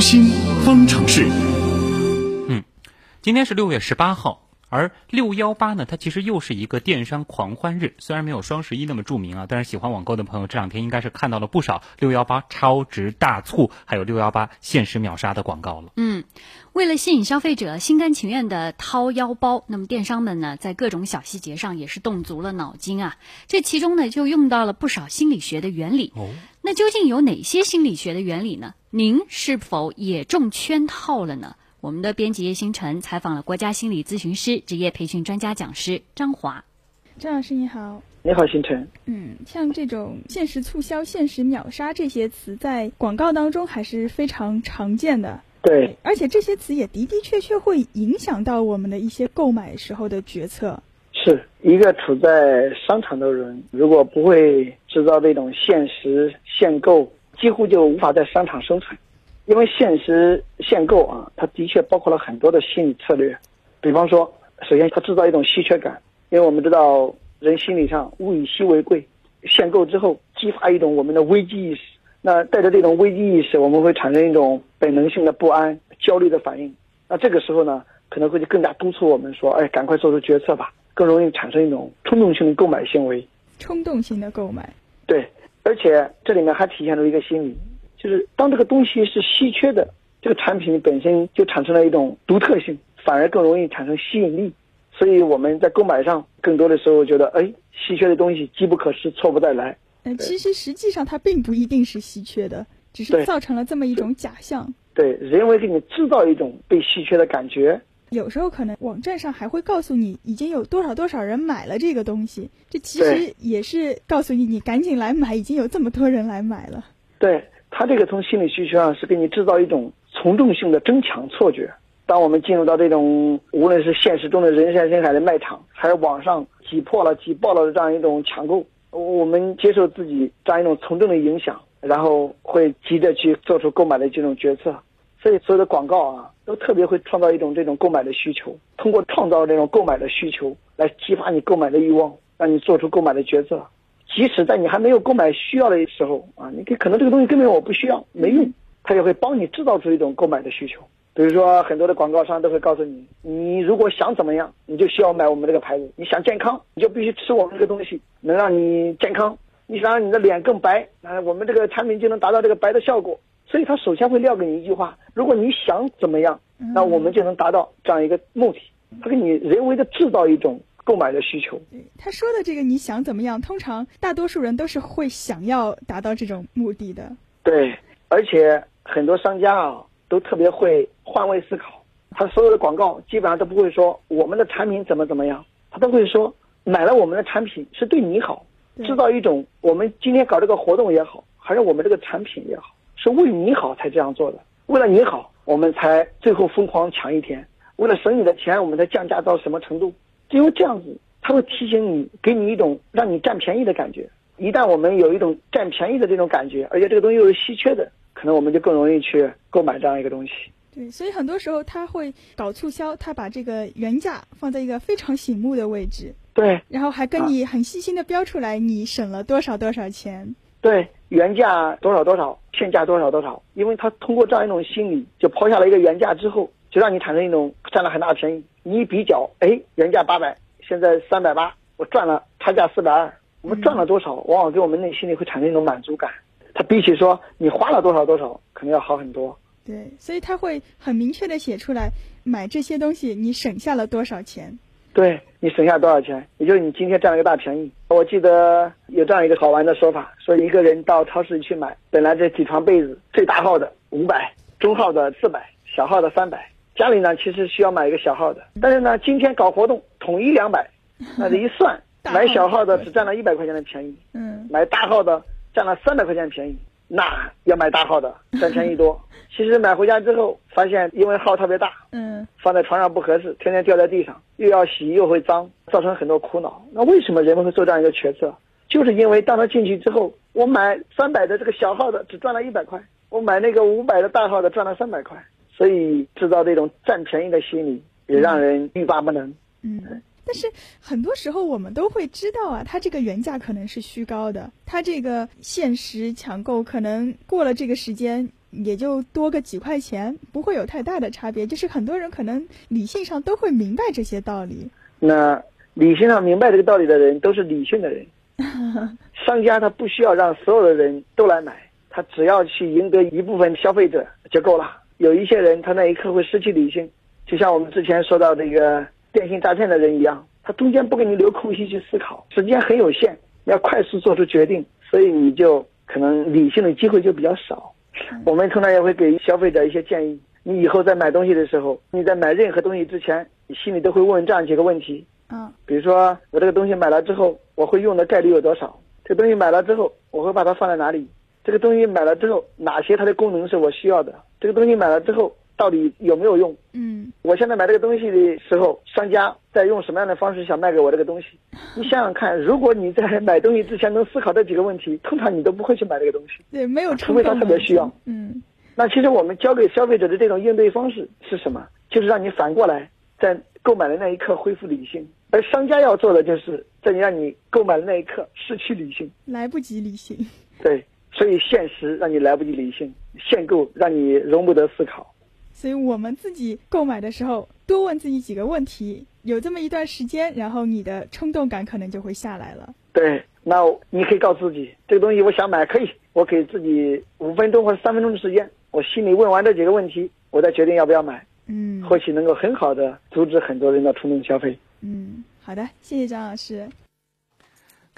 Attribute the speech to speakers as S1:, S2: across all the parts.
S1: 新方程式。
S2: 嗯，今天是六月十八号。而六幺八呢，它其实又是一个电商狂欢日，虽然没有双十一那么著名啊，但是喜欢网购的朋友这两天应该是看到了不少六幺八超值大促，还有六幺八限时秒杀的广告了。
S3: 嗯，为了吸引消费者心甘情愿的掏腰包，那么电商们呢，在各种小细节上也是动足了脑筋啊。这其中呢，就用到了不少心理学的原理。哦，那究竟有哪些心理学的原理呢？您是否也中圈套了呢？我们的编辑叶星辰采访了国家心理咨询师、职业培训专家讲师张华。
S4: 张老师你好，
S5: 你好星辰。
S4: 嗯，像这种限时促销、限时秒杀这些词，在广告当中还是非常常见的。
S5: 对，
S4: 而且这些词也的的确确会影响到我们的一些购买时候的决策。
S5: 是一个处在商场的人，如果不会制造这种限时限购，几乎就无法在商场生存。因为限时限购啊，它的确包括了很多的心理策略，比方说，首先它制造一种稀缺感，因为我们知道人心理上物以稀为贵，限购之后激发一种我们的危机意识，那带着这种危机意识，我们会产生一种本能性的不安、焦虑的反应，那这个时候呢，可能会更加督促我们说，哎，赶快做出决策吧，更容易产生一种冲动性的购买行为，
S4: 冲动性的购买，
S5: 对，而且这里面还体现出一个心理。就是当这个东西是稀缺的，这个产品本身就产生了一种独特性，反而更容易产生吸引力。所以我们在购买上，更多的时候觉得，哎，稀缺的东西机不可失，错不再来。
S4: 嗯，其实实际上它并不一定是稀缺的，只是造成了这么一种假象。
S5: 对，人为给你制造一种被稀缺的感觉。
S4: 有时候可能网站上还会告诉你，已经有多少多少人买了这个东西，这其实也是告诉你，你赶紧来买，已经有这么多人来买了。
S5: 对。他这个从心理需求上是给你制造一种从众性的争抢错觉。当我们进入到这种无论是现实中的人山人海的卖场，还是网上挤破了、挤爆了的这样一种抢购，我们接受自己这样一种从众的影响，然后会急着去做出购买的这种决策。所以所有的广告啊，都特别会创造一种这种购买的需求，通过创造这种购买的需求来激发你购买的欲望，让你做出购买的决策。即使在你还没有购买需要的时候啊，你可能这个东西根本我不需要，没用，它也会帮你制造出一种购买的需求。比如说，很多的广告商都会告诉你，你如果想怎么样，你就需要买我们这个牌子。你想健康，你就必须吃我们这个东西，能让你健康。你想让你的脸更白，啊，我们这个产品就能达到这个白的效果。所以，他首先会撂给你一句话：如果你想怎么样，那我们就能达到这样一个目的。他给你人为的制造一种。购买的需求，
S4: 他说的这个你想怎么样？通常大多数人都是会想要达到这种目的的。
S5: 对，而且很多商家啊都特别会换位思考，他所有的广告基本上都不会说我们的产品怎么怎么样，他都会说买了我们的产品是对你好，制造一种我们今天搞这个活动也好，还是我们这个产品也好，是为你好才这样做的。为了你好，我们才最后疯狂抢一天；为了省你的钱，我们才降价到什么程度？只有这样子，他会提醒你，给你一种让你占便宜的感觉。一旦我们有一种占便宜的这种感觉，而且这个东西又是稀缺的，可能我们就更容易去购买这样一个东西。
S4: 对，所以很多时候他会搞促销，他把这个原价放在一个非常醒目的位置。
S5: 对。
S4: 然后还跟你很细心的标出来，你省了多少多少钱。
S5: 对，原价多少多少，现价多少多少，因为他通过这样一种心理，就抛下了一个原价之后。就让你产生一种占了很大的便宜，你一比较，哎，原价八百，现在三百八，我赚了差价四百二，我们赚了多少？往往给我们内心里会产生一种满足感。它比起说你花了多少多少，可能要好很多。
S4: 对，所以他会很明确的写出来，买这些东西你省下了多少钱？
S5: 对你省下多少钱，也就是你今天占了一个大便宜。我记得有这样一个好玩的说法，说一个人到超市去买，本来这几床被子，最大号的五百，中号的四百，小号的三百。家里呢，其实需要买一个小号的，但是呢，今天搞活动统一两百，那这一算，买小号的只占了一百块钱的便宜，嗯，买大号的占了三百块钱便宜，那要买大号的占便宜多。其实买回家之后发现，因为号特别大，嗯，放在床上不合适，天天掉在地上，又要洗又会脏，造成很多苦恼。那为什么人们会做这样一个决策？就是因为当他进去之后，我买三百的这个小号的只赚了一百块，我买那个五百的大号的赚了三百块。所以制造这种占便宜的心理，也让人欲罢不能。
S4: 嗯，但是很多时候我们都会知道啊，它这个原价可能是虚高的，它这个限时抢购可能过了这个时间，也就多个几块钱，不会有太大的差别。就是很多人可能理性上都会明白这些道理。
S5: 那理性上明白这个道理的人都是理性的人。商家他不需要让所有的人都来买，他只要去赢得一部分消费者就够了。有一些人他那一刻会失去理性，就像我们之前说到这个电信诈骗的人一样，他中间不给你留空隙去思考，时间很有限，要快速做出决定，所以你就可能理性的机会就比较少。我们通常也会给消费者一些建议：你以后在买东西的时候，你在买任何东西之前，你心里都会问这样几个问题。
S4: 嗯，
S5: 比如说我这个东西买了之后，我会用的概率有多少？这个东西买了之后，我会把它放在哪里？这个东西买了之后，哪些它的功能是我需要的？这个东西买了之后，到底有没有用？
S4: 嗯，
S5: 我现在买这个东西的时候，商家在用什么样的方式想卖给我这个东西？你想想看，如果你在买东西之前能思考这几个问题，通常你都不会去买这个东西。
S4: 对，没有
S5: 除非他特别需要。
S4: 嗯，
S5: 那其实我们教给消费者的这种应对方式是什么？就是让你反过来，在购买的那一刻恢复理性，而商家要做的就是在你让你购买的那一刻失去理性，
S4: 来不及理性。
S5: 对。所以现实让你来不及理性，限购让你容不得思考。
S4: 所以我们自己购买的时候，多问自己几个问题，有这么一段时间，然后你的冲动感可能就会下来了。
S5: 对，那你可以告诉自己，这个东西我想买，可以，我给自己五分钟或者三分钟的时间，我心里问完这几个问题，我再决定要不要买。
S4: 嗯，
S5: 或许能够很好的阻止很多人的冲动消费。
S4: 嗯，好的，谢谢张老师。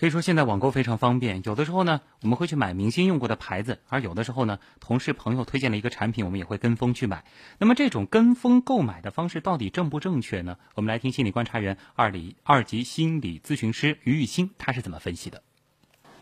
S2: 可以说现在网购非常方便，有的时候呢，我们会去买明星用过的牌子，而有的时候呢，同事朋友推荐了一个产品，我们也会跟风去买。那么这种跟风购买的方式到底正不正确呢？我们来听心理观察员二里二级心理咨询师于玉清他是怎么分析的。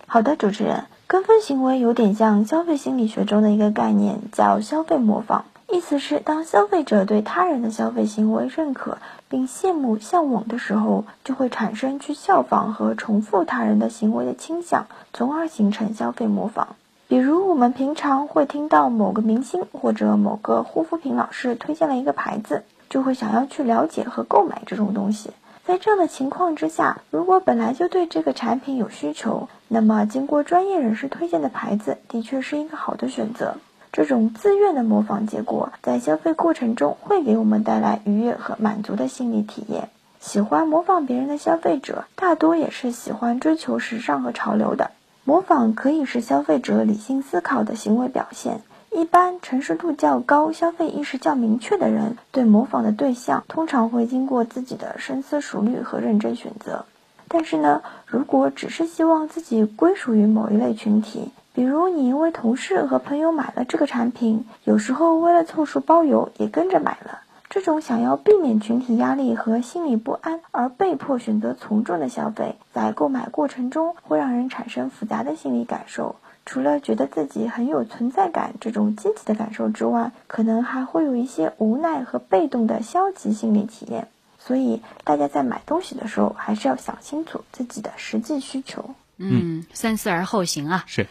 S1: 好的，主持人，跟风行为有点像消费心理学中的一个概念，叫消费模仿。意思是，当消费者对他人的消费行为认可并羡慕向往的时候，就会产生去效仿和重复他人的行为的倾向，从而形成消费模仿。比如，我们平常会听到某个明星或者某个护肤品老师推荐了一个牌子，就会想要去了解和购买这种东西。在这样的情况之下，如果本来就对这个产品有需求，那么经过专业人士推荐的牌子的确是一个好的选择。这种自愿的模仿结果，在消费过程中会给我们带来愉悦和满足的心理体验。喜欢模仿别人的消费者，大多也是喜欢追求时尚和潮流的。模仿可以是消费者理性思考的行为表现。一般成熟度较高、消费意识较明确的人，对模仿的对象通常会经过自己的深思熟虑和认真选择。但是呢，如果只是希望自己归属于某一类群体，比如你因为同事和朋友买了这个产品，有时候为了凑数包邮也跟着买了。这种想要避免群体压力和心理不安而被迫选择从众的消费，在购买过程中会让人产生复杂的心理感受。除了觉得自己很有存在感这种积极的感受之外，可能还会有一些无奈和被动的消极心理体验。所以，大家在买东西的时候，还是要想清楚自己的实际需求。
S3: 嗯，三思而后行啊。
S2: 是。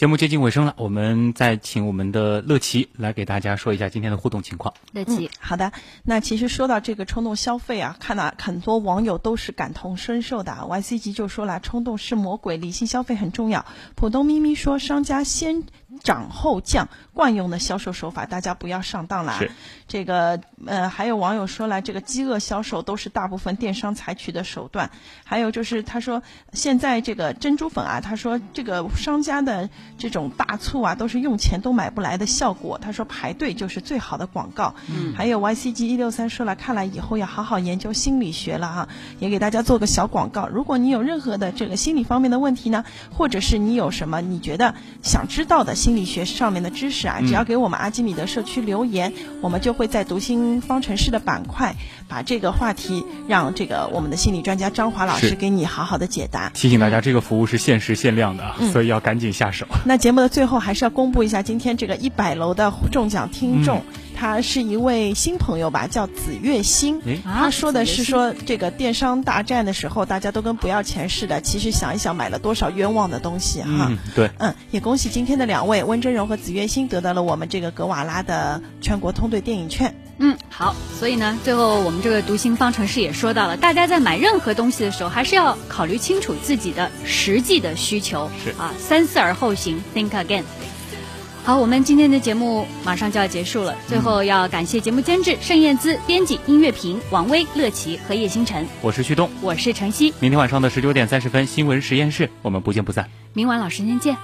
S2: 节目接近尾声了，我们再请我们的乐琪来给大家说一下今天的互动情况。
S3: 乐琪，
S6: 好的。那其实说到这个冲动消费啊，看到很多网友都是感同身受的。Y C 级就说了，冲动是魔鬼，理性消费很重要。浦东咪咪说，商家先涨后降，惯用的销售手法，大家不要上当了。
S2: 是。
S6: 这个呃，还有网友说了，这个饥饿销售都是大部分电商采取的手段。还有就是他说，现在这个珍珠粉啊，他说这个商家的。这种大促啊，都是用钱都买不来的效果。他说排队就是最好的广告。
S3: 嗯，
S6: 还有 YCG 一六三说了，看来以后要好好研究心理学了哈。也给大家做个小广告，如果你有任何的这个心理方面的问题呢，或者是你有什么你觉得想知道的心理学上面的知识啊，只要给我们阿基米德社区留言，我们就会在读心方程式的板块把这个话题让这个我们的心理专家张华老师给你好好的解答。
S2: 提醒大家，这个服务是限时限量的，所以要赶紧下手。
S6: 那节目的最后还是要公布一下今天这个一百楼的中奖听众，他是一位新朋友吧，叫紫月星。他说的是说这个电商大战的时候，大家都跟不要钱似的，其实想一想买了多少冤枉的东西哈。
S2: 对，
S6: 嗯，也恭喜今天的两位温峥嵘和紫月星得到了我们这个格瓦拉的全国通兑电影券。
S3: 嗯，好，所以呢，最后我们这个读心方程式也说到了，大家在买任何东西的时候，还是要考虑清楚自己的实际的需求，
S2: 是
S3: 啊，三思而后行，think again。好。我们今天的节目马上就要结束了，最后要感谢节目监制盛燕姿、编辑音乐评王威、乐琪和叶星辰。
S2: 我是旭东，
S3: 我是晨曦。
S2: 明天晚上的十九点三十分，新闻实验室，我们不见不散。
S3: 明晚老时间见。